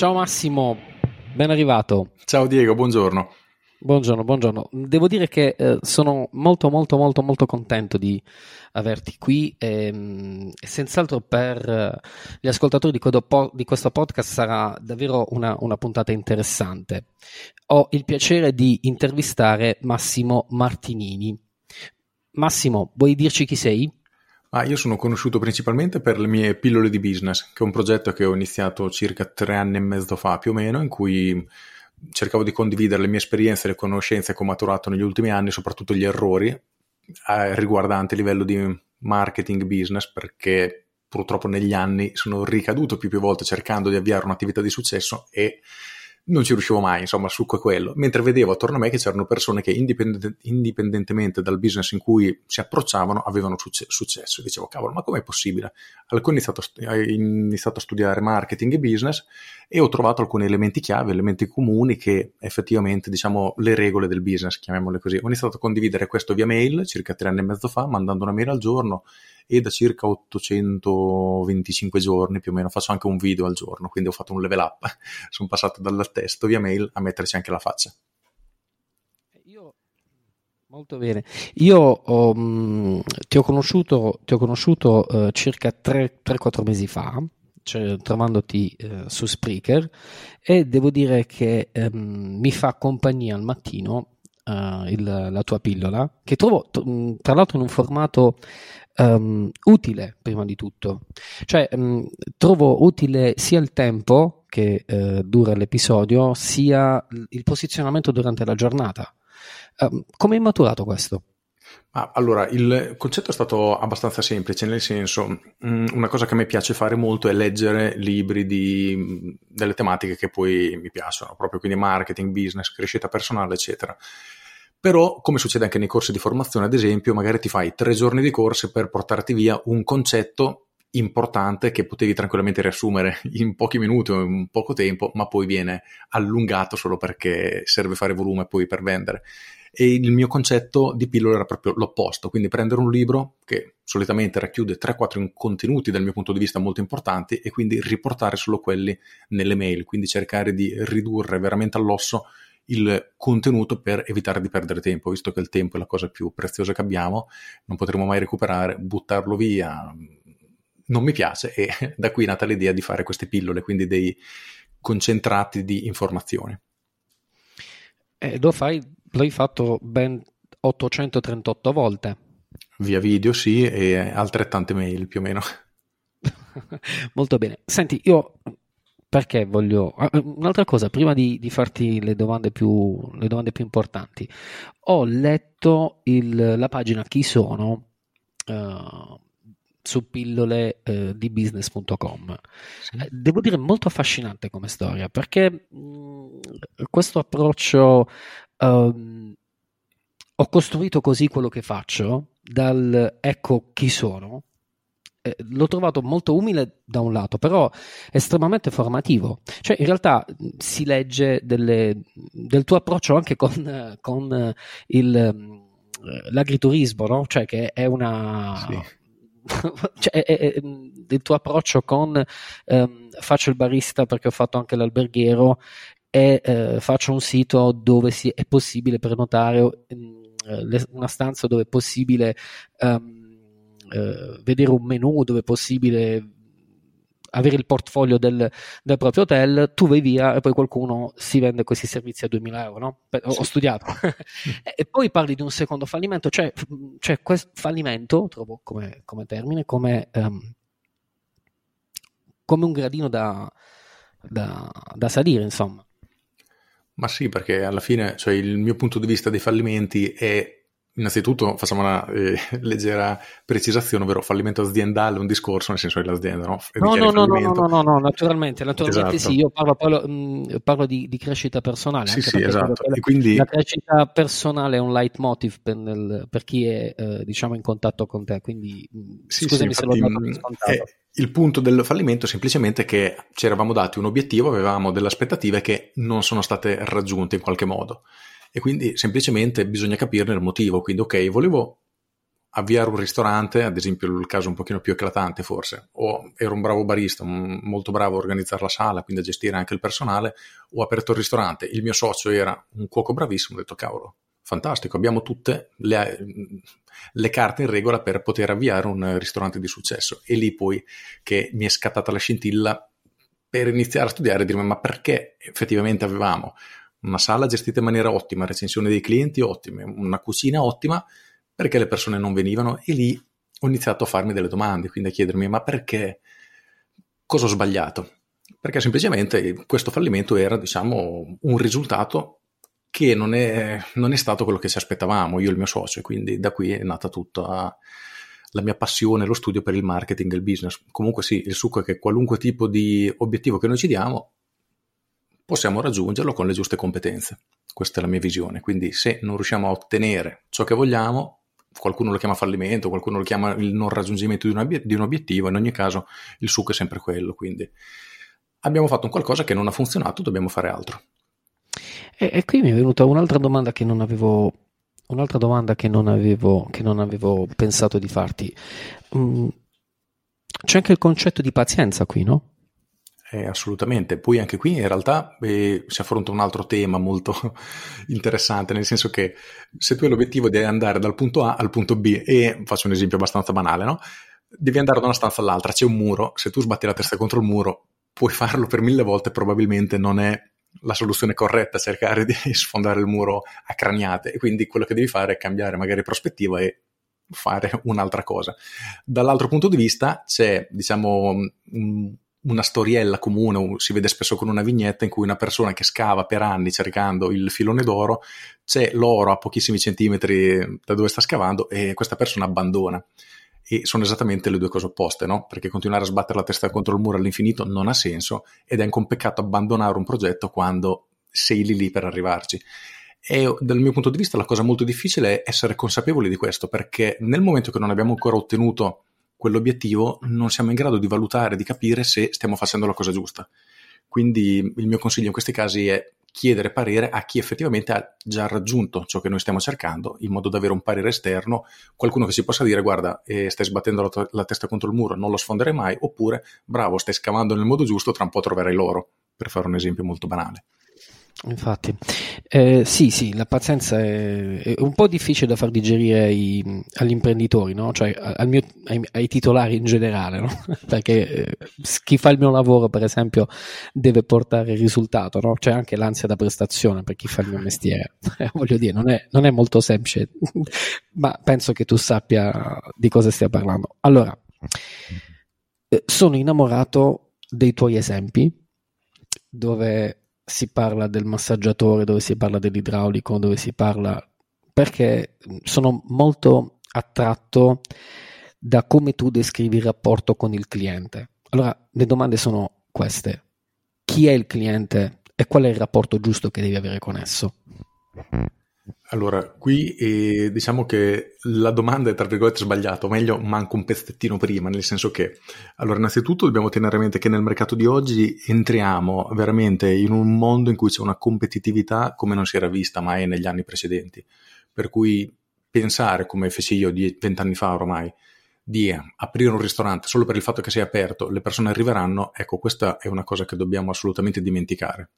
Ciao Massimo, ben arrivato. Ciao Diego, buongiorno. Buongiorno, buongiorno. Devo dire che eh, sono molto, molto, molto, molto contento di averti qui e, ehm, e senz'altro per eh, gli ascoltatori di, di, questo podcast sarà davvero una, una, puntata interessante. Ho il piacere di intervistare Massimo Martinini. Massimo, vuoi dirci chi sei? Ah, io sono conosciuto principalmente per le mie pillole di business, che è un progetto che ho iniziato circa tre anni e mezzo fa più o meno, in cui cercavo di condividere le mie esperienze, le conoscenze che ho maturato negli ultimi anni, soprattutto gli errori eh, riguardanti il livello di marketing business, perché purtroppo negli anni sono ricaduto più e più volte cercando di avviare un'attività di successo e non ci riuscivo mai, insomma, il succo è quello. Mentre vedevo attorno a me che c'erano persone che indipendent- indipendentemente dal business in cui si approcciavano avevano succe- successo. Dicevo, cavolo, ma com'è possibile? Allora ho iniziato, iniziato a studiare marketing e business e ho trovato alcuni elementi chiave, elementi comuni che effettivamente, diciamo, le regole del business, chiamiamole così. Ho iniziato a condividere questo via mail circa tre anni e mezzo fa, mandando una mail al giorno e da circa 825 giorni più o meno faccio anche un video al giorno, quindi ho fatto un level up, sono passato dal testo via mail a metterci anche la faccia. Io, molto bene, io mm, ti ho conosciuto, ti ho conosciuto uh, circa 3-4 mesi fa, cioè, trovandoti eh, su Spreaker e devo dire che ehm, mi fa compagnia al mattino uh, il, la tua pillola che trovo t- tra l'altro in un formato um, utile prima di tutto. Cioè, um, trovo utile sia il tempo che uh, dura l'episodio, sia il posizionamento durante la giornata. Um, come è maturato questo? Allora, il concetto è stato abbastanza semplice, nel senso, una cosa che a me piace fare molto è leggere libri di, delle tematiche che poi mi piacciono, proprio quindi marketing, business, crescita personale, eccetera. Però, come succede anche nei corsi di formazione, ad esempio, magari ti fai tre giorni di corsi per portarti via un concetto importante che potevi tranquillamente riassumere in pochi minuti o in poco tempo, ma poi viene allungato solo perché serve fare volume poi per vendere. E il mio concetto di pillola era proprio l'opposto, quindi prendere un libro che solitamente racchiude 3-4 contenuti dal mio punto di vista molto importanti e quindi riportare solo quelli nelle mail, quindi cercare di ridurre veramente all'osso il contenuto per evitare di perdere tempo, visto che il tempo è la cosa più preziosa che abbiamo, non potremo mai recuperare, buttarlo via non mi piace e da qui è nata l'idea di fare queste pillole, quindi dei concentrati di informazioni. E lo fai, l'hai fatto ben 838 volte. Via video sì e altrettante mail più o meno. Molto bene. Senti, io perché voglio... Ah, eh, un'altra cosa, prima di, di farti le domande, più, le domande, più, importanti, ho letto il, la pagina Chi sono uh, su pillole uh, di business.com. Sì. Devo dire molto affascinante come storia, perché mh, mm, questo approccio... Uh, ho costruito così quello che faccio, dal ecco chi sono, eh, l'ho trovato molto umile da un lato, però estremamente formativo. Cioè, in realtà si legge delle, del tuo approccio anche con, con il, eh, l'agriturismo, no? Cioè, che è una. Sì. cioè, è, è, il tuo approccio con ehm, faccio il barista perché ho fatto anche l'alberghiero e eh, faccio un sito dove si, è possibile prenotare eh, una stanza dove è possibile um, eh, vedere un menu dove è possibile avere il portfolio del, del, proprio hotel, tu vai via e poi qualcuno si vende questi servizi a 2000 euro, no? Ho, sì. studiato. e poi parli di un secondo fallimento, cioè, cioè questo fallimento, trovo come, come termine, come, um, come, un gradino da, da, da salire, insomma. Ma sì, perché alla fine, cioè, il mio punto di vista dei fallimenti è Innanzitutto facciamo una eh, leggera precisazione, ovvero fallimento aziendale, un discorso nel senso dell'azienda, no? No, no, no, no, no, no, no, naturalmente, naturalmente esatto. sì, io parlo, parlo, mh, parlo di, di, crescita personale. Sì, sì, esatto. E quindi... La crescita personale è un leitmotiv per, nel, per chi è, eh, diciamo, in contatto con te, quindi sì, scusami sì, se l'ho dato scontato. È, il punto del fallimento è semplicemente che ci eravamo dati un obiettivo, avevamo delle aspettative che non sono state raggiunte in qualche modo e quindi semplicemente bisogna capirne il motivo. Quindi, ok, volevo avviare un ristorante, ad esempio il caso un pochino più eclatante forse, o ero un bravo barista, molto bravo a organizzare la sala, quindi a gestire anche il personale, ho aperto il ristorante, il mio socio era un cuoco bravissimo, ho detto cavolo, fantastico, abbiamo tutte le, le, carte in regola per poter avviare un ristorante di successo. E lì poi che mi è scattata la scintilla per iniziare a studiare e dirmi ma perché effettivamente avevamo una sala gestita in maniera ottima, recensione dei clienti ottime, una cucina ottima, perché le persone non venivano e lì ho iniziato a farmi delle domande, quindi a chiedermi ma perché, cosa ho sbagliato? Perché semplicemente questo fallimento era, diciamo, un risultato che non è, non è stato quello che ci aspettavamo, io e il mio socio, quindi da qui è nata tutta la mia passione, lo studio per il marketing e il business. Comunque sì, il succo è che qualunque tipo di obiettivo che noi ci diamo, possiamo raggiungerlo con le giuste competenze. Questa è la mia visione. Quindi se non riusciamo a ottenere ciò che vogliamo, qualcuno lo chiama fallimento, qualcuno lo chiama il non raggiungimento di un, obiet- di un obiettivo, in ogni caso il succo è sempre quello, quindi abbiamo fatto un qualcosa che non ha funzionato, dobbiamo fare altro. E, e qui mi è venuta un'altra domanda che non avevo, un'altra domanda che non avevo, che non avevo pensato di farti. Mm, c'è anche il concetto di pazienza qui, no? Eh, assolutamente. Poi anche qui in realtà eh, si affronta un altro tema molto interessante, nel senso che se tu hai l'obiettivo di andare dal punto A al punto B, e faccio un esempio abbastanza banale, no? Devi andare da una stanza all'altra, c'è un muro, se tu sbatti la testa contro il muro, puoi farlo per mille volte, probabilmente non è la soluzione corretta cercare di sfondare il muro a craniate, e quindi quello che devi fare è cambiare magari prospettiva e fare un'altra cosa. Dall'altro punto di vista c'è, diciamo, un una storiella comune, si vede spesso con una vignetta in cui una persona che scava per anni cercando il filone d'oro, c'è l'oro a pochissimi centimetri da dove sta scavando e questa persona abbandona. E sono esattamente le due cose opposte, no? Perché continuare a sbattere la testa contro il muro all'infinito non ha senso ed è anche un peccato abbandonare un progetto quando sei lì lì per arrivarci. E dal mio punto di vista la cosa molto difficile è essere consapevoli di questo, perché nel momento che non abbiamo ancora ottenuto quell'obiettivo non siamo in grado di valutare, di capire se stiamo facendo la cosa giusta. Quindi il mio consiglio in questi casi è chiedere parere a chi effettivamente ha già raggiunto ciò che noi stiamo cercando, in modo da avere un parere esterno, qualcuno che si possa dire guarda, eh, stai sbattendo la, la, testa contro il muro, non lo sfonderai mai, oppure bravo, stai scavando nel modo giusto, tra un po' troverai l'oro, per fare un esempio molto banale. Infatti, eh, sì, sì, la pazienza è, è, un po' difficile da far digerire ai, agli imprenditori, no? cioè mio, ai, ai, titolari in generale, no? perché eh, chi fa il mio lavoro, per esempio, deve portare risultato, no? c'è anche l'ansia da prestazione per chi fa il mio mestiere. Eh, voglio dire, non è, non è molto semplice, ma penso che tu sappia di cosa stia parlando. Allora, eh, sono innamorato dei tuoi esempi dove si parla del massaggiatore, dove si parla dell'idraulico, dove si parla perché sono molto attratto da come tu descrivi il rapporto con il cliente. Allora, le domande sono queste. Chi è il cliente e qual è il rapporto giusto che devi avere con esso? Allora, qui eh, diciamo che la domanda è tra virgolette sbagliata, o meglio, manca un pezzettino prima, nel senso che, allora, innanzitutto dobbiamo tenere a mente che nel mercato di oggi entriamo veramente in un mondo in cui c'è una competitività come non si era vista mai negli anni precedenti. Per cui pensare, come feci io vent'anni fa ormai, di aprire un ristorante solo per il fatto che sia aperto, le persone arriveranno, ecco, questa è una cosa che dobbiamo assolutamente dimenticare,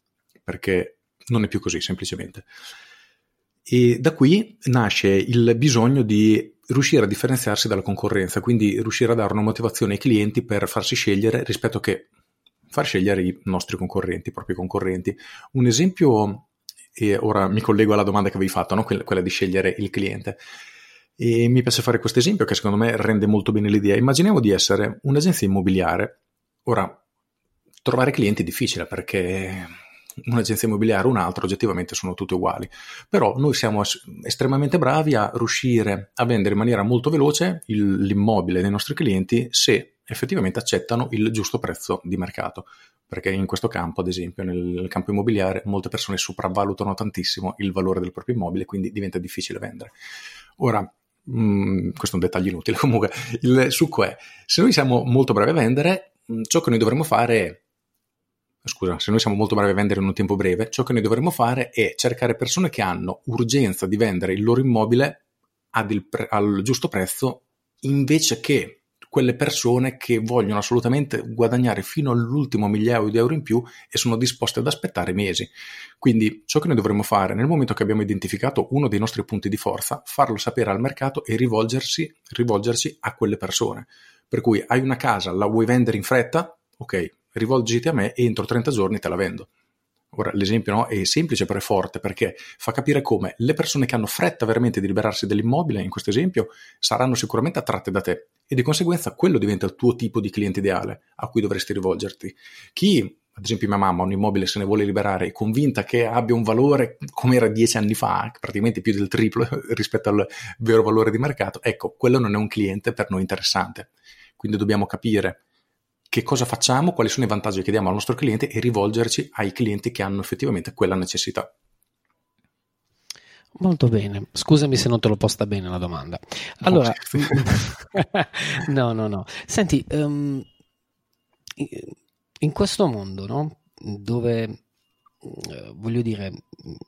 perché non è più così semplicemente. E da qui nasce il bisogno di riuscire a differenziarsi dalla concorrenza, quindi riuscire a dare una motivazione ai clienti per farsi scegliere rispetto che far scegliere i nostri concorrenti, i propri concorrenti. Un esempio, e ora mi collego alla domanda che avevi fatto, no? quella di scegliere il cliente. E mi piace fare questo esempio che secondo me rende molto bene l'idea. Immaginiamo di essere un'agenzia immobiliare. Ora, trovare clienti è difficile perché un'agenzia immobiliare o un'altra, oggettivamente sono tutte uguali. Però noi siamo estremamente bravi a riuscire a vendere in maniera molto veloce il, l'immobile dei nostri clienti se effettivamente accettano il giusto prezzo di mercato. Perché in questo campo, ad esempio, nel campo immobiliare, molte persone sopravvalutano tantissimo il valore del proprio immobile, quindi diventa difficile vendere. Ora, mh, mm, questo è un dettaglio inutile. Comunque, il succo è: se noi siamo molto bravi a vendere, mm, ciò che noi dovremmo fare è scusa, se noi siamo molto bravi a vendere in un tempo breve, ciò che noi dovremmo fare è cercare persone che hanno urgenza di vendere il loro immobile pre- al giusto prezzo invece che quelle persone che vogliono assolutamente guadagnare fino all'ultimo migliaio di euro in più e sono disposte ad aspettare mesi. Quindi ciò che noi dovremmo fare nel momento che abbiamo identificato uno dei nostri punti di forza, farlo sapere al mercato e rivolgersi, rivolgerci a quelle persone. Per cui hai una casa, la vuoi vendere in fretta? Ok, rivolgiti a me e entro 30 giorni te la vendo. Ora l'esempio no, è semplice però è forte perché fa capire come le persone che hanno fretta veramente di liberarsi dell'immobile, in questo esempio, saranno sicuramente attratte da te e di conseguenza quello diventa il tuo tipo di cliente ideale a cui dovresti rivolgerti. Chi, ad esempio mia mamma, un immobile se ne vuole liberare è convinta che abbia un valore come era dieci anni fa, praticamente più del triplo rispetto al vero valore di mercato, ecco, quello non è un cliente per noi interessante. Quindi dobbiamo capire che cosa facciamo, quali sono i vantaggi che diamo al nostro cliente e rivolgerci ai clienti che hanno effettivamente quella necessità. Molto bene, scusami se non te l'ho posta bene la domanda. Allora, no, no, no. Senti, um, in questo mondo, no? dove uh, voglio dire,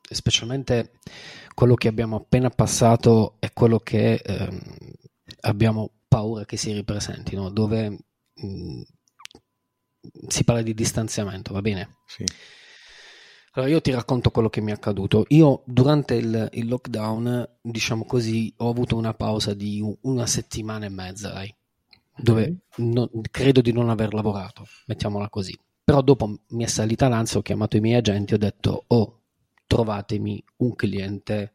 specialmente quello che abbiamo appena passato è quello che um, abbiamo paura che si ripresenti, no? dove um, si parla di distanziamento, va bene? Sì. Allora io ti racconto quello che mi è accaduto. Io durante il, il lockdown, diciamo così, ho avuto una pausa di una settimana e mezza, dai, dove non, credo di non aver lavorato, mettiamola così. Però dopo mi è salita l'ansia, ho chiamato i miei agenti e ho detto, oh, trovatemi un cliente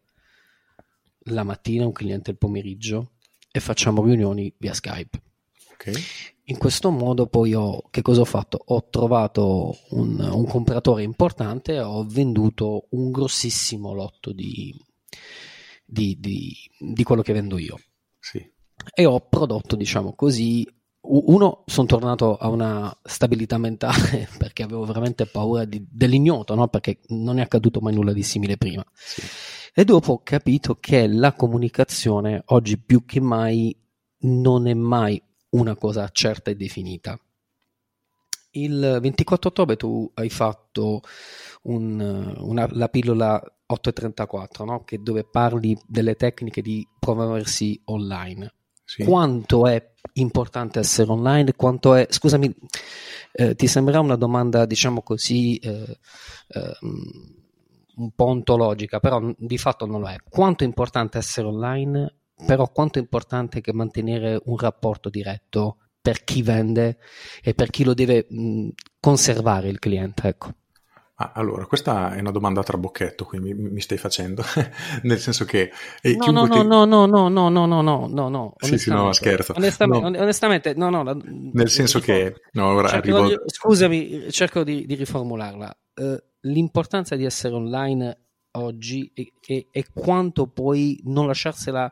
la mattina, un cliente il pomeriggio e facciamo riunioni via Skype. Okay. In questo modo poi ho, che cosa ho fatto? Ho trovato un, un compratore importante ho venduto un grossissimo lotto di, di, di, di quello che vendo io. Sì. E ho prodotto, diciamo così, uno, sono tornato a una stabilità mentale perché avevo veramente paura di, dell'ignoto, no? perché non è accaduto mai nulla di simile prima. Sì. E dopo ho capito che la comunicazione oggi più che mai non è mai una cosa certa e definita. Il 24 ottobre tu hai fatto un, una, la pillola 834, no? che dove parli delle tecniche di promuoversi online. Sì. Quanto è importante essere online? Quanto è, scusami, eh, ti sembrerà una domanda, diciamo così, eh, eh, un po' ontologica, però di fatto non lo è. Quanto è importante essere online però quanto è importante che mantenere un rapporto diretto per chi vende e per chi lo deve mh, conservare il cliente, ecco. Ah, allora, questa è una domanda a trabocchetto, quindi mi, mi stai facendo, nel senso che... Eh, no, no, no, no, no, no, no, no, no, no, no, no, Sì, sì, no, scherzo. Onestamente, no. onestamente no, no. La, nel senso che... No, ora arrivo... di, scusami, cerco di, di riformularla. Uh, l'importanza di essere online oggi e, e, e quanto poi non lasciarsela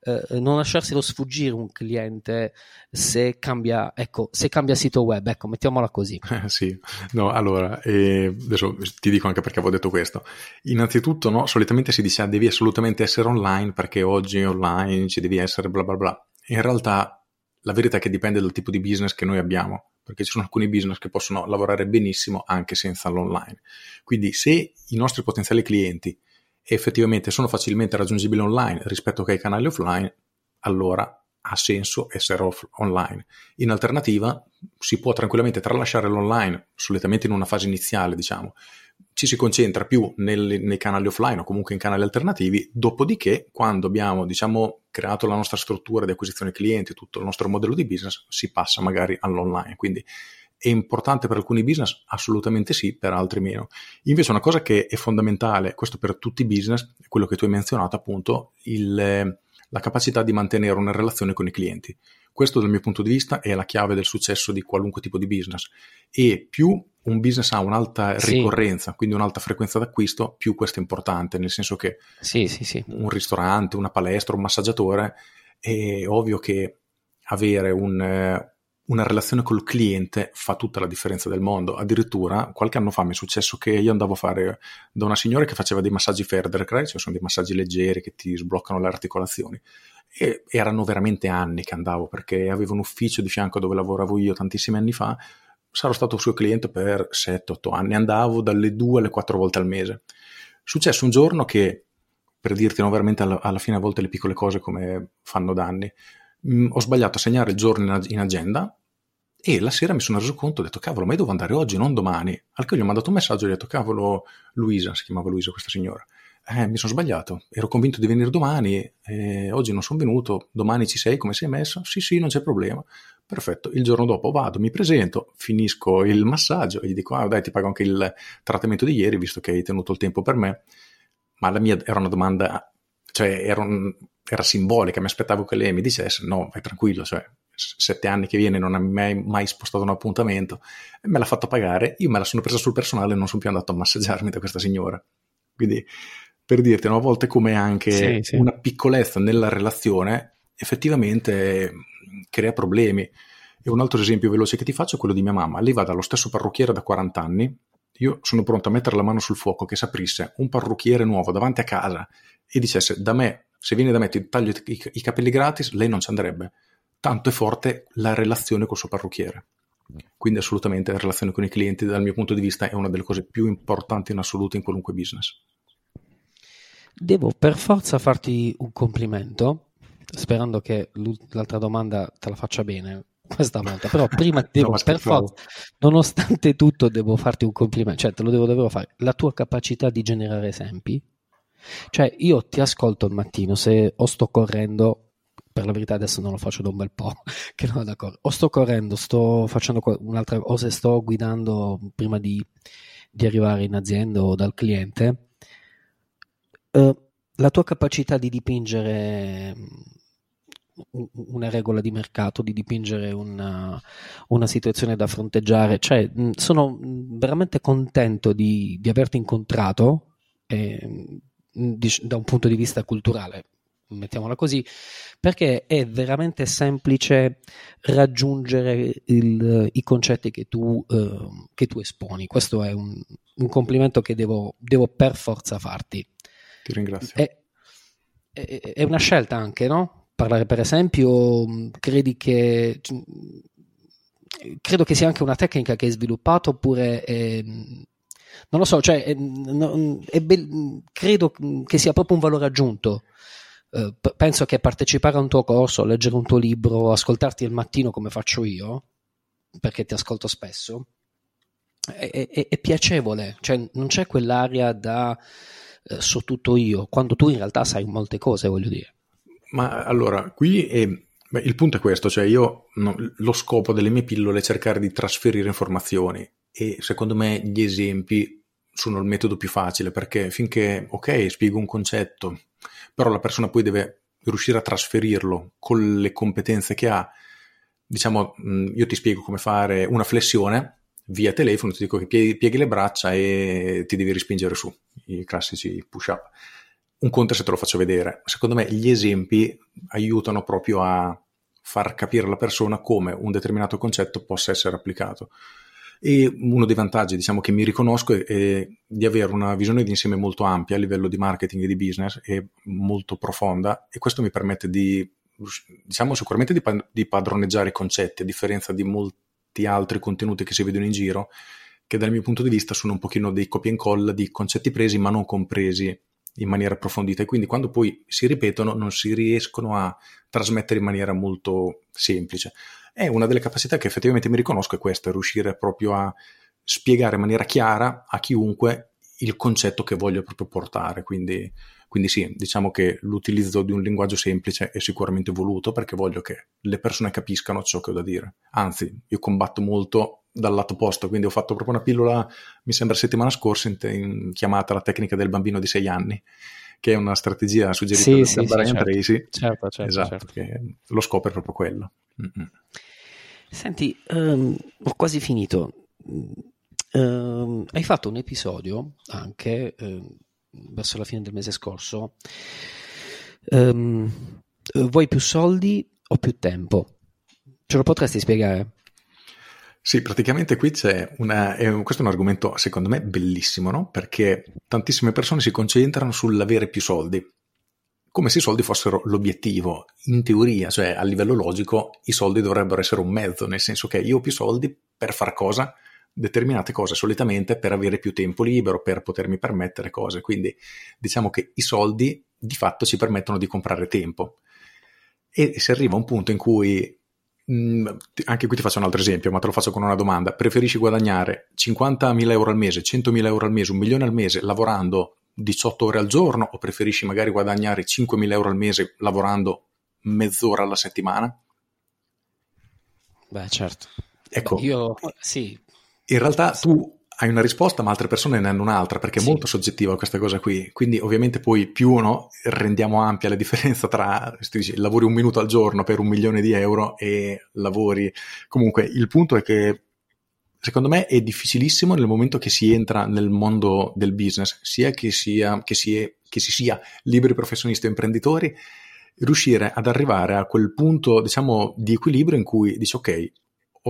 eh, non lasciarselo sfuggire un cliente se cambia, ecco, se cambia sito web, ecco, mettiamola così. Eh, sì, no, allora, eh, adesso ti dico anche perché avevo detto questo. Innanzitutto, no, solitamente si dice ah, devi assolutamente essere online perché oggi online ci devi essere bla bla bla. In realtà la verità è che dipende dal tipo di business che noi abbiamo, perché ci sono alcuni business che possono lavorare benissimo anche senza l'online. Quindi se i nostri potenziali clienti effettivamente sono facilmente raggiungibili online rispetto che ai canali offline, allora ha senso essere off- online. In alternativa, si può tranquillamente tralasciare l'online, solitamente in una fase iniziale, diciamo. Ci si concentra più nel, nei canali offline o comunque in canali alternativi, dopodiché, quando abbiamo, diciamo, creato la nostra struttura di acquisizione clienti, tutto il nostro modello di business, si passa magari all'online. Quindi è importante per alcuni business? Assolutamente sì, per altri meno. Invece una cosa che è fondamentale, questo per tutti i business, è quello che tu hai menzionato appunto, il, la capacità di mantenere una relazione con i clienti. Questo dal mio punto di vista è la chiave del successo di qualunque tipo di business e più un business ha un'alta ricorrenza, sì. quindi un'alta frequenza d'acquisto, più questo è importante, nel senso che sì, sì, un ristorante, una palestra, un massaggiatore, è ovvio che avere un, una relazione col cliente fa tutta la differenza del mondo. Addirittura qualche anno fa mi è successo che io andavo a fare da una signora che faceva dei massaggi Federcry, cioè sono dei massaggi leggeri che ti sbloccano le articolazioni. E erano veramente anni che andavo perché avevo un ufficio di fianco dove lavoravo io tantissimi anni fa. Sarò stato suo cliente per 7-8 anni, andavo dalle 2 alle 4 volte al mese. Successo un giorno che per dirti no, veramente alla, alla, fine a volte le piccole cose come fanno danni. Mm, ho sbagliato a segnare il giorno in, in, agenda e la sera mi sono reso conto, ho detto cavolo, ma io devo andare oggi, non domani. Al che gli ho mandato un messaggio e ho detto cavolo, Luisa, si chiamava Luisa questa signora. Eh, mi sono sbagliato, ero convinto di venire domani, eh, oggi non sono venuto, domani ci sei, come sei messo? Sì, sì, non c'è problema. Perfetto, il giorno dopo vado, mi presento, finisco il massaggio e gli dico, ah dai ti pago anche il trattamento di ieri visto che hai tenuto il tempo per me, ma la mia era una domanda, cioè era, un, era simbolica, mi aspettavo che lei mi dicesse, no, vai tranquillo, cioè sette anni che viene non ha mai, mai spostato un appuntamento, e me l'ha fatto pagare, io me la sono presa sul personale e non sono più andato a massaggiarmi da questa signora. Quindi per dirti, a volte come anche sì, sì. una piccolezza nella relazione effettivamente crea problemi. E un altro esempio veloce che ti faccio è quello di mia mamma. Lei va dallo stesso parrucchiere da 40 anni. Io sono pronto a mettere la mano sul fuoco che se aprisse un parrucchiere nuovo davanti a casa e dicesse da me, se vieni da me ti taglio i, i capelli gratis, lei non ci andrebbe. Tanto è forte la relazione col suo parrucchiere. Quindi assolutamente la relazione con i clienti dal mio punto di vista è una delle cose più importanti in assoluto in qualunque business. Devo per forza farti un complimento sperando che l'altra domanda te la faccia bene questa volta, però prima devo, no, per forza, nonostante tutto, devo farti un complimento, cioè te lo devo davvero fare, la tua capacità di generare esempi, cioè io ti ascolto al mattino, se o sto correndo, per la verità adesso non lo faccio da un bel po', che non vado correre, o sto correndo, sto facendo un'altra, o se sto guidando prima di, di arrivare in azienda o dal cliente, eh, la tua capacità di dipingere una regola di mercato, di dipingere una, una situazione da fronteggiare. Cioè, sono veramente contento di, di averti incontrato di, da un punto di vista culturale, mettiamola così, perché è veramente semplice raggiungere il, i concetti che tu, eh, che tu, esponi. Questo è un, un complimento che devo, devo, per forza farti. Ti ringrazio. È, è, è una scelta anche, no? parlare per esempio, credi che credo che sia anche una tecnica che hai sviluppato oppure è, non lo so, cioè è, è be- credo che sia proprio un valore aggiunto. Uh, penso che partecipare a un tuo corso, leggere un tuo libro, ascoltarti al mattino come faccio io, perché ti ascolto spesso, è, è, è piacevole, cioè non c'è quell'aria da uh, so tutto io, quando tu in realtà sai molte cose, voglio dire. Ma allora, qui è, beh, il punto è questo, cioè io no, lo scopo delle mie pillole è cercare di trasferire informazioni e secondo me gli esempi sono il metodo più facile perché finché, ok, spiego un concetto, però la persona poi deve riuscire a trasferirlo con le competenze che ha. Diciamo, io ti spiego come fare una flessione via telefono, ti dico che pieghi le braccia e ti devi rispingere su, i classici push-up un conto se te lo faccio vedere. Secondo me gli esempi aiutano proprio a far capire alla persona come un determinato concetto possa essere applicato. E uno dei vantaggi, diciamo, che mi riconosco è, è di avere una visione di insieme molto ampia a livello di marketing e di business e molto profonda e questo mi permette di, diciamo, sicuramente di, di padroneggiare i concetti, a differenza di molti altri contenuti che si vedono in giro, che dal mio punto di vista sono un pochino dei copia e incolla di concetti presi ma non compresi in maniera approfondita e quindi quando poi si ripetono non si riescono a trasmettere in maniera molto semplice. È una delle capacità che effettivamente mi riconosco è questa, riuscire proprio a spiegare in maniera chiara a chiunque il concetto che voglio proprio portare, quindi, quindi sì, diciamo che l'utilizzo di un linguaggio semplice è sicuramente voluto perché voglio che le persone capiscano ciò che ho da dire. Anzi, io combatto molto dal lato opposto, quindi ho fatto proprio una pillola, mi sembra settimana scorsa, in, in, chiamata La tecnica del bambino di sei anni, che è una strategia suggerita sì, da sì, Brian sì, certo. Tracy. Certo, certo, esatto, certo. che lo scopo è proprio quello. Mm-hmm. Senti, um, ho quasi finito. Um, hai fatto un episodio anche um, verso la fine del mese scorso. vuoi più soldi o più tempo? Ce lo potresti spiegare? Sì, praticamente qui c'è una, è, questo è un argomento secondo me bellissimo, no? Perché tantissime persone si concentrano sull'avere più soldi, come se i soldi fossero l'obiettivo. In teoria, cioè a livello logico, i soldi dovrebbero essere un mezzo, nel senso che io ho più soldi per far cosa? determinate cose solitamente per avere più tempo libero, per potermi permettere cose. Quindi diciamo che i soldi di fatto ci permettono di comprare tempo. E si arriva a un punto in cui, mh, mm, anche qui ti faccio un altro esempio, ma te lo faccio con una domanda, preferisci guadagnare 50.000 euro al mese, 100.000 euro al mese, un milione al mese lavorando 18 ore al giorno o preferisci magari guadagnare 5.000 euro al mese lavorando mezz'ora alla settimana? Beh, certo. Ecco, Beh, io sì. In realtà tu hai una risposta, ma altre persone ne hanno un'altra, perché è sì. molto soggettiva questa cosa qui. Quindi, ovviamente, poi più no, rendiamo ampia la differenza tra dici, lavori un minuto al giorno per un milione di euro e lavori. Comunque, il punto è che secondo me è difficilissimo nel momento che si entra nel mondo del business, sia che, sia, che, si, è, che si sia liberi professionisti o imprenditori, riuscire ad arrivare a quel punto, diciamo, di equilibrio in cui dici, ok,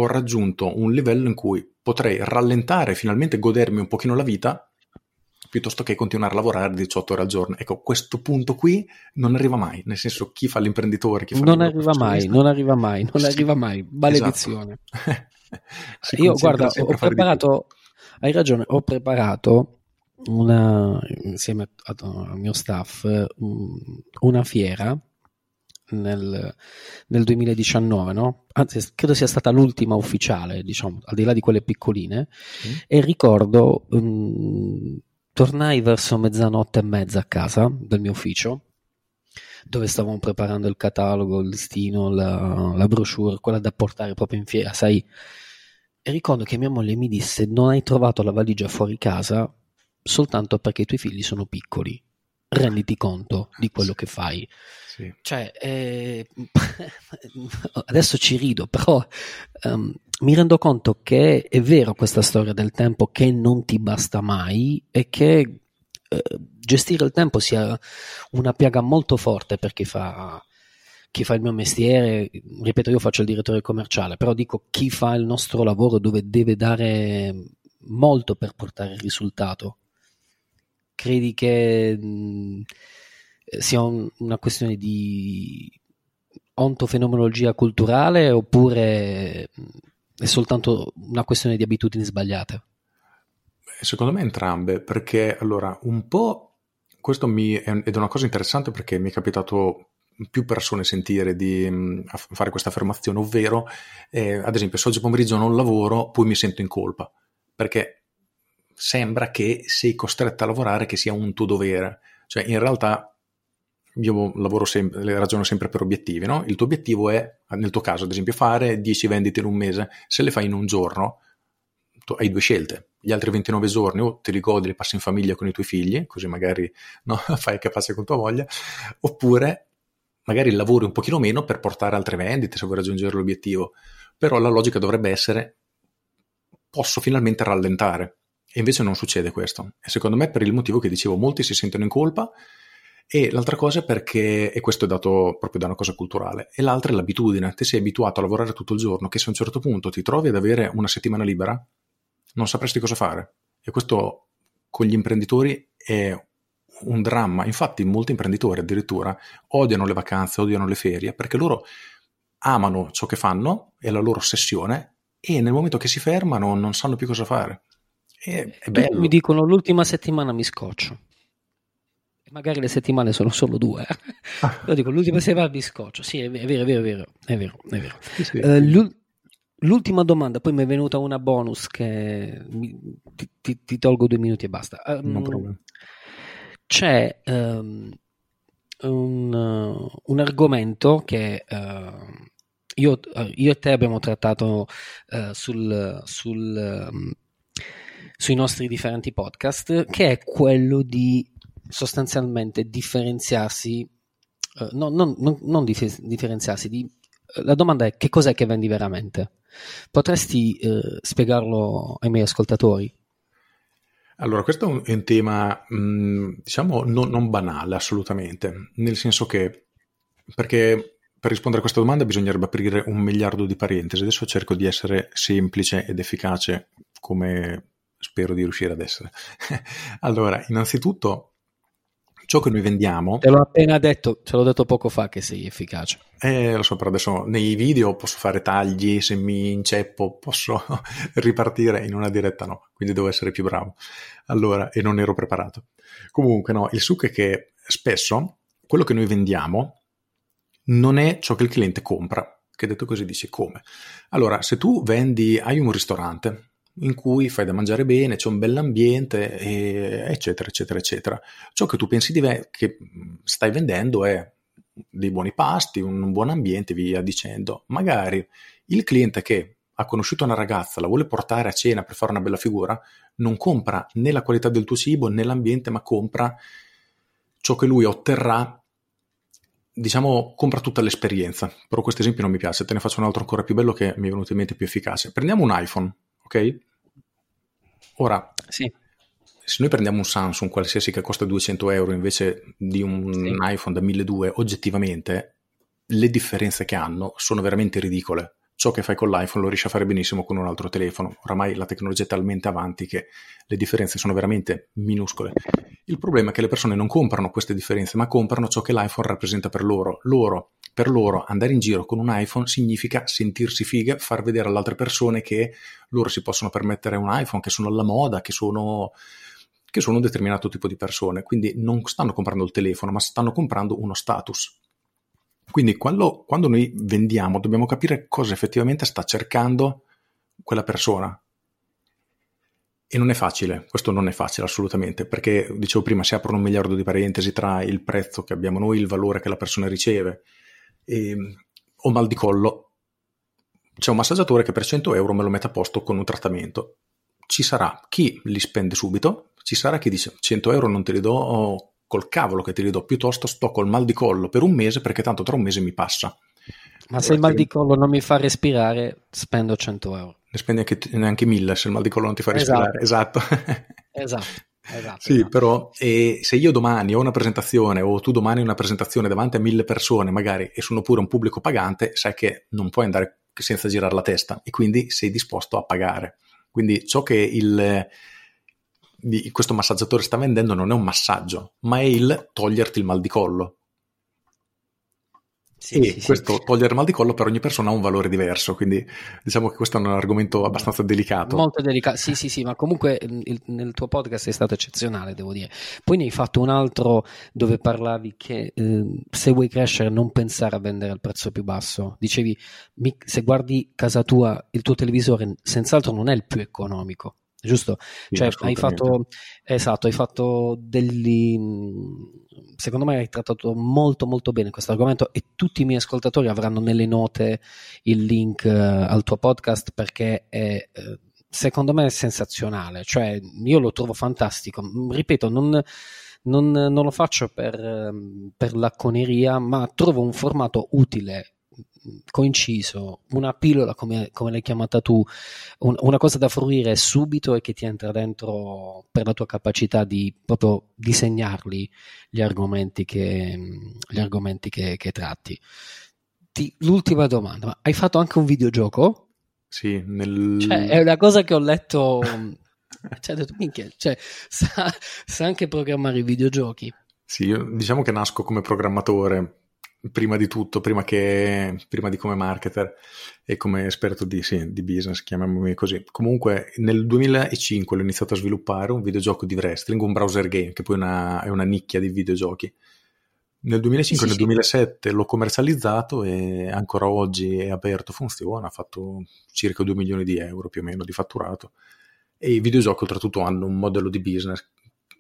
ho raggiunto un livello in cui potrei rallentare finalmente godermi un pochino la vita piuttosto che continuare a lavorare 18 ore al giorno. Ecco, questo punto qui non arriva mai, nel senso chi fa l'imprenditore, chi fa Non arriva mai, non arriva mai, non sì. arriva mai, maledizione. Esatto. Io guarda, ho preparato, hai ragione, ho preparato una, insieme al mio staff una fiera nel, nel 2019, no? anzi credo sia stata l'ultima ufficiale, diciamo, al di là di quelle piccoline, mm. e ricordo um, tornai verso mezzanotte e mezza a casa del mio ufficio, dove stavamo preparando il catalogo, il listino, la, la brochure, quella da portare proprio in fiera, sai? E ricordo che mia moglie mi disse: Non hai trovato la valigia fuori casa soltanto perché i tuoi figli sono piccoli renditi conto di quello che fai. Sì. Cioè, eh, adesso ci rido, però um, mi rendo conto che è vero questa storia del tempo che non ti basta mai e che eh, gestire il tempo sia una piaga molto forte per chi fa, chi fa il mio mestiere. Ripeto, io faccio il direttore commerciale, però dico chi fa il nostro lavoro dove deve dare molto per portare il risultato credi che mh, sia un, una questione di ontofenomenologia culturale oppure è soltanto una questione di abitudini sbagliate? Secondo me entrambe, perché allora un po' questo mi, ed è una cosa interessante perché mi è capitato più persone sentire di mh, fare questa affermazione, ovvero eh, ad esempio se oggi pomeriggio non lavoro poi mi sento in colpa, perché sembra che sei costretto a lavorare che sia un tuo dovere. Cioè, in realtà io lavoro sempre, ragiono sempre per obiettivi, no? Il tuo obiettivo è, nel tuo caso, ad esempio, fare 10 vendite in un mese. Se le fai in un giorno, hai due scelte. Gli altri 29 giorni o te li godi, li passi in famiglia con i tuoi figli, così magari no, fai passi con tua voglia, oppure magari lavori un pochino meno per portare altre vendite se vuoi raggiungere l'obiettivo. Però la logica dovrebbe essere posso finalmente rallentare e invece non succede questo. E secondo me per il motivo che dicevo, molti si sentono in colpa e l'altra cosa è perché, e questo è dato proprio da una cosa culturale, e l'altra è l'abitudine. Ti sei abituato a lavorare tutto il giorno, che se a un certo punto ti trovi ad avere una settimana libera, non sapresti cosa fare. E questo con gli imprenditori è un dramma. Infatti molti imprenditori addirittura odiano le vacanze, odiano le ferie, perché loro amano ciò che fanno, è la loro ossessione, e nel momento che si fermano non sanno più cosa fare. È, è bello. Mi dicono l'ultima settimana mi scoccio. Magari le settimane sono solo due. Lo dico, l'ultima settimana mi scoccio. Sì, è vero, è vero, è vero. È vero, è vero. Sì, sì. Uh, l'ultima domanda, poi mi è venuta una bonus che mi, ti, ti, ti, tolgo due minuti e basta. Um, c'è um, un, uh, un, argomento che uh, io, io, e te abbiamo trattato sul, sul um, sui nostri differenti podcast, che è quello di sostanzialmente differenziarsi, eh, no, non, non, non dif- differenziarsi, di, eh, la domanda è che cos'è che vendi veramente? Potresti eh, spiegarlo ai miei ascoltatori? Allora, questo è un, è un tema, mh, mm, diciamo, non, non, banale assolutamente, nel senso che, perché per rispondere a questa domanda bisognerebbe aprire un miliardo di parentesi, adesso cerco di essere semplice ed efficace come spero di riuscire ad essere. allora, innanzitutto, ciò che noi vendiamo. Te l'ho appena detto, ce l'ho detto poco fa che sei efficace. Eh, lo so, però adesso nei video posso fare tagli, se mi inceppo posso ripartire in una diretta, no, quindi devo essere più bravo. Allora, e non ero preparato. Comunque, no, il succo è che spesso quello che noi vendiamo non è ciò che il cliente compra. Che detto così dici come? Allora, se tu vendi, hai un ristorante in cui fai da mangiare bene, c'è un bell'ambiente, e, eccetera, eccetera, eccetera. Ciò che tu pensi di ve- che stai vendendo è dei buoni pasti, un buon ambiente, via dicendo. Magari il cliente che ha conosciuto una ragazza, la vuole portare a cena per fare una bella figura, non compra né la qualità del tuo cibo né l'ambiente, ma compra ciò che lui otterrà diciamo, compra tutta l'esperienza. Però questo esempio non mi piace, te ne faccio un altro ancora più bello che mi è venuto in mente più efficace. Prendiamo un iPhone, ok? Ora, sì. se noi prendiamo un Samsung qualsiasi che costa 200 euro invece di un sì. iPhone da 1200, oggettivamente le differenze che hanno sono veramente ridicole ciò che fai con l'iPhone lo riesci a fare benissimo con un altro telefono. Oramai la tecnologia è talmente avanti che le differenze sono veramente minuscole. Il problema è che le persone non comprano queste differenze, ma comprano ciò che l'iPhone rappresenta per loro. Loro, per loro, andare in giro con un iPhone significa sentirsi fighe, far vedere alle altre persone che loro si possono permettere un iPhone, che sono alla moda, che sono che sono un determinato tipo di persone, quindi non stanno comprando il telefono, ma stanno comprando uno status. Quindi quando, quando noi vendiamo dobbiamo capire cosa effettivamente sta cercando quella persona. E non è facile, questo non è facile assolutamente, perché dicevo prima, si aprono un miliardo di parentesi tra il prezzo che abbiamo noi, il valore che la persona riceve. E, ho mal di collo, c'è un massaggiatore che per 100 euro me lo mette a posto con un trattamento. Ci sarà chi li spende subito, ci sarà chi dice 100 euro non te li do col cavolo che te li do, piuttosto sto col mal di collo per un mese perché tanto tra un mese mi passa. Ma se il mal di collo non mi fa respirare, spendo 100 euro. Ne spendi anche, neanche 1000 se il mal di collo non ti fa respirare. Esatto. esatto. Esatto, sì, esatto. però eh, se io domani ho una presentazione o tu domani hai una presentazione davanti a mille persone magari e sono pure un pubblico pagante, sai che non puoi andare senza girare la testa e quindi sei disposto a pagare. Quindi ciò che il, questo massaggiatore sta vendendo non è un massaggio, ma è il toglierti il mal di collo. Sì, e sì, questo sì. togliere mal di collo per ogni persona ha un valore diverso, quindi diciamo che questo è un argomento abbastanza delicato. Molto delicato, sì, sì, sì, ma comunque il, nel tuo podcast è stato eccezionale, devo dire. Poi ne hai fatto un altro dove parlavi che eh, se vuoi crescere non pensare a vendere al prezzo più basso. Dicevi, se guardi casa tua, il tuo televisore senz'altro non è il più economico giusto? Sì, cioè, hai fatto, esatto, hai fatto degli, secondo me hai trattato molto molto bene questo argomento e tutti i miei ascoltatori avranno nelle note il link uh, al tuo podcast perché è, uh, secondo me è sensazionale, cioè io lo trovo fantastico, ripeto, non... Non, non, lo faccio per, per lacconeria, ma trovo un formato utile coinciso, una pillola come, come l'hai chiamata tu, un, una cosa da fruire subito e che ti entra dentro per la tua capacità di proprio disegnarli gli argomenti che, gli argomenti che, che tratti. Ti, l'ultima domanda, hai fatto anche un videogioco? Sì, nel... cioè, è una cosa che ho letto... cioè, detto, minchia, cioè, sa, sa anche programmare i videogiochi. Sì, io diciamo che nasco come programmatore prima di tutto, prima, che, prima di come marketer e come esperto di, sì, di business, chiamiamomi così. Comunque nel 2005 ho iniziato a sviluppare un videogioco di wrestling, un browser game, che poi una, è una nicchia di videogiochi. Nel 2005 e sì, nel 2007 l'ho commercializzato e ancora oggi è aperto, funziona, ha fatto circa 2 milioni di euro più o meno di fatturato. E i videogiochi oltretutto hanno un modello di business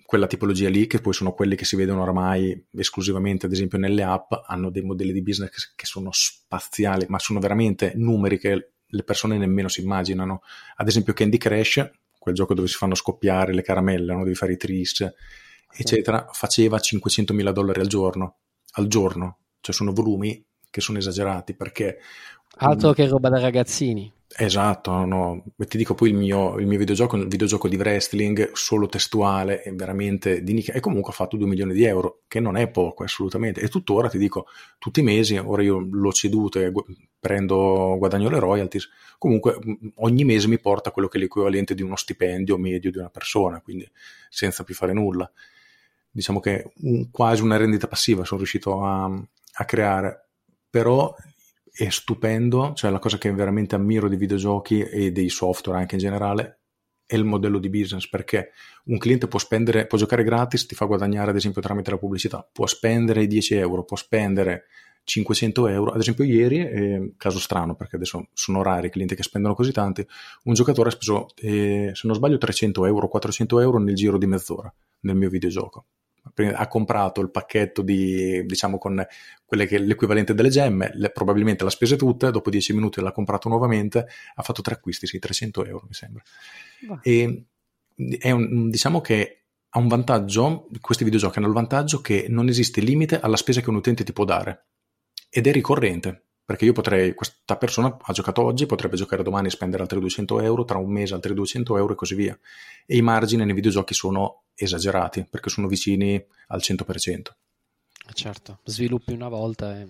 quella tipologia lì, che poi sono quelli che si vedono oramai esclusivamente, ad esempio, nelle app, hanno dei modelli di business che sono spaziali, ma sono veramente numeri che le persone nemmeno si immaginano. Ad esempio, Candy Crash, quel gioco dove si fanno scoppiare le caramelle, no? devi fare i tris, eccetera, faceva 500 mila dollari al giorno, al giorno, cioè sono volumi che sono esagerati perché... Altro um, che roba da ragazzini. Esatto, no. ti dico poi il mio, il mio videogioco, un videogioco di wrestling solo testuale e veramente di nicchia e comunque ha fatto 2 milioni di euro, che non è poco assolutamente. E tuttora ti dico, tutti i mesi, ora io l'ho ceduto e prendo, guadagno le royalties, comunque ogni mese mi porta quello che è l'equivalente di uno stipendio medio di una persona, quindi senza più fare nulla. diciamo che un, quasi una rendita passiva sono riuscito a, a creare, però è stupendo, cioè la cosa che veramente ammiro dei videogiochi e dei software anche in generale è il modello di business perché un cliente può spendere, può giocare gratis, ti fa guadagnare ad esempio tramite la pubblicità, può spendere 10 euro, può spendere 500 euro. Ad esempio, ieri, eh, caso strano perché adesso sono rari i clienti che spendono così tanti, un giocatore ha speso, eh, se non sbaglio, 300 euro, 400 euro nel giro di mezz'ora nel mio videogioco. Ha comprato il pacchetto di, diciamo, con quelle che l'equivalente delle gemme, le, probabilmente l'ha spese tutte, dopo 10 minuti l'ha comprato nuovamente, ha fatto tre acquisti, sì, 300 euro mi sembra. E è un, diciamo che ha un vantaggio, questi videogiochi hanno il vantaggio che non esiste limite alla spesa che un utente ti può dare ed è ricorrente perché io potrei, questa persona ha giocato oggi, potrebbe giocare domani e spendere altri 200 euro, tra un mese altri 200 euro e così via. E i margini nei videogiochi sono esagerati perché sono vicini al 100%. Eh, certo, sviluppi una volta, è,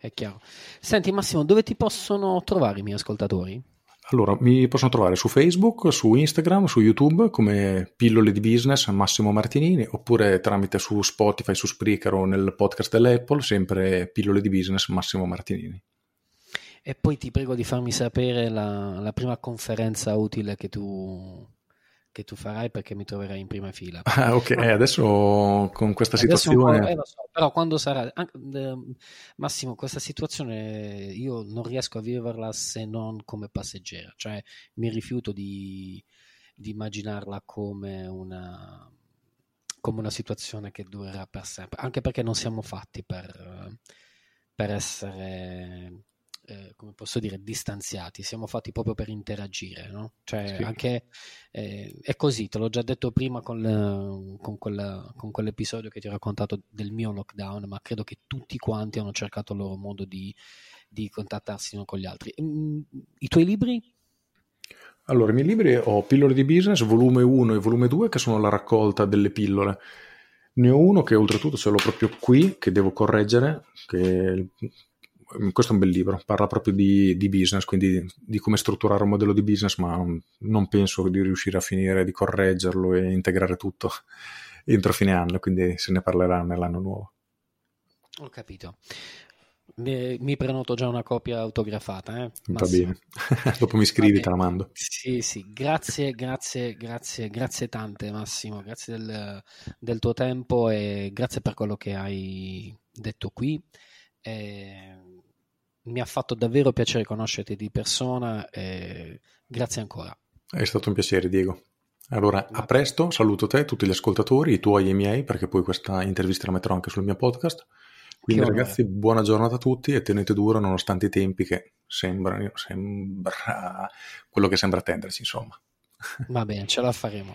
è chiaro. Senti Massimo, dove ti possono trovare i miei ascoltatori? Allora, mi possono trovare su Facebook, su Instagram, su YouTube come Pillole di Business Massimo Martinini oppure tramite su Spotify, su Spreaker o nel podcast dell'Apple, sempre Pillole di Business Massimo Martinini. E poi ti prego di farmi sapere la, la prima conferenza utile che tu, che tu farai perché mi troverai in prima fila. Ah, ok, eh, adesso con questa situazione... Eh, so, però quando sarà... Eh, Massimo, questa situazione io non riesco a viverla se non come passeggera, cioè mi rifiuto di, di immaginarla come una, come una situazione che durerà per sempre, anche perché non siamo fatti per, per essere eh, come posso dire, distanziati, siamo fatti proprio per interagire, no? Cioè, sì. anche eh, è così, te l'ho già detto prima con, con, quella, con, quell'episodio che ti ho raccontato del mio lockdown, ma credo che tutti quanti hanno cercato il loro modo di, di contattarsi uno con gli altri. Mm, I tuoi libri? Allora, i miei libri ho Pillole di Business, volume 1 e volume 2, che sono la raccolta delle pillole. Ne ho uno che oltretutto ce l'ho proprio qui, che devo correggere, che questo è un bel libro, parla proprio di, di, business, quindi di come strutturare un modello di business, ma non penso di riuscire a finire di correggerlo e integrare tutto entro fine anno, quindi se ne parlerà nell'anno nuovo. Ho capito. Mi prenoto già una copia autografata. Eh? Va bene, dopo mi scrivi, te la mando. Sì, sì, grazie, grazie, grazie, grazie tante Massimo, grazie del, del tuo tempo e grazie per quello che hai detto qui. E mi ha fatto davvero piacere conoscerti di persona e grazie ancora. È stato un piacere Diego. Allora, a presto, saluto te, tutti gli ascoltatori, i tuoi e i miei, perché poi questa intervista la metterò anche sul mio podcast. Quindi ragazzi, buona giornata a tutti e tenete duro nonostante i tempi che sembrano, sembra quello che sembra attenderci, insomma. Va bene, ce la faremo.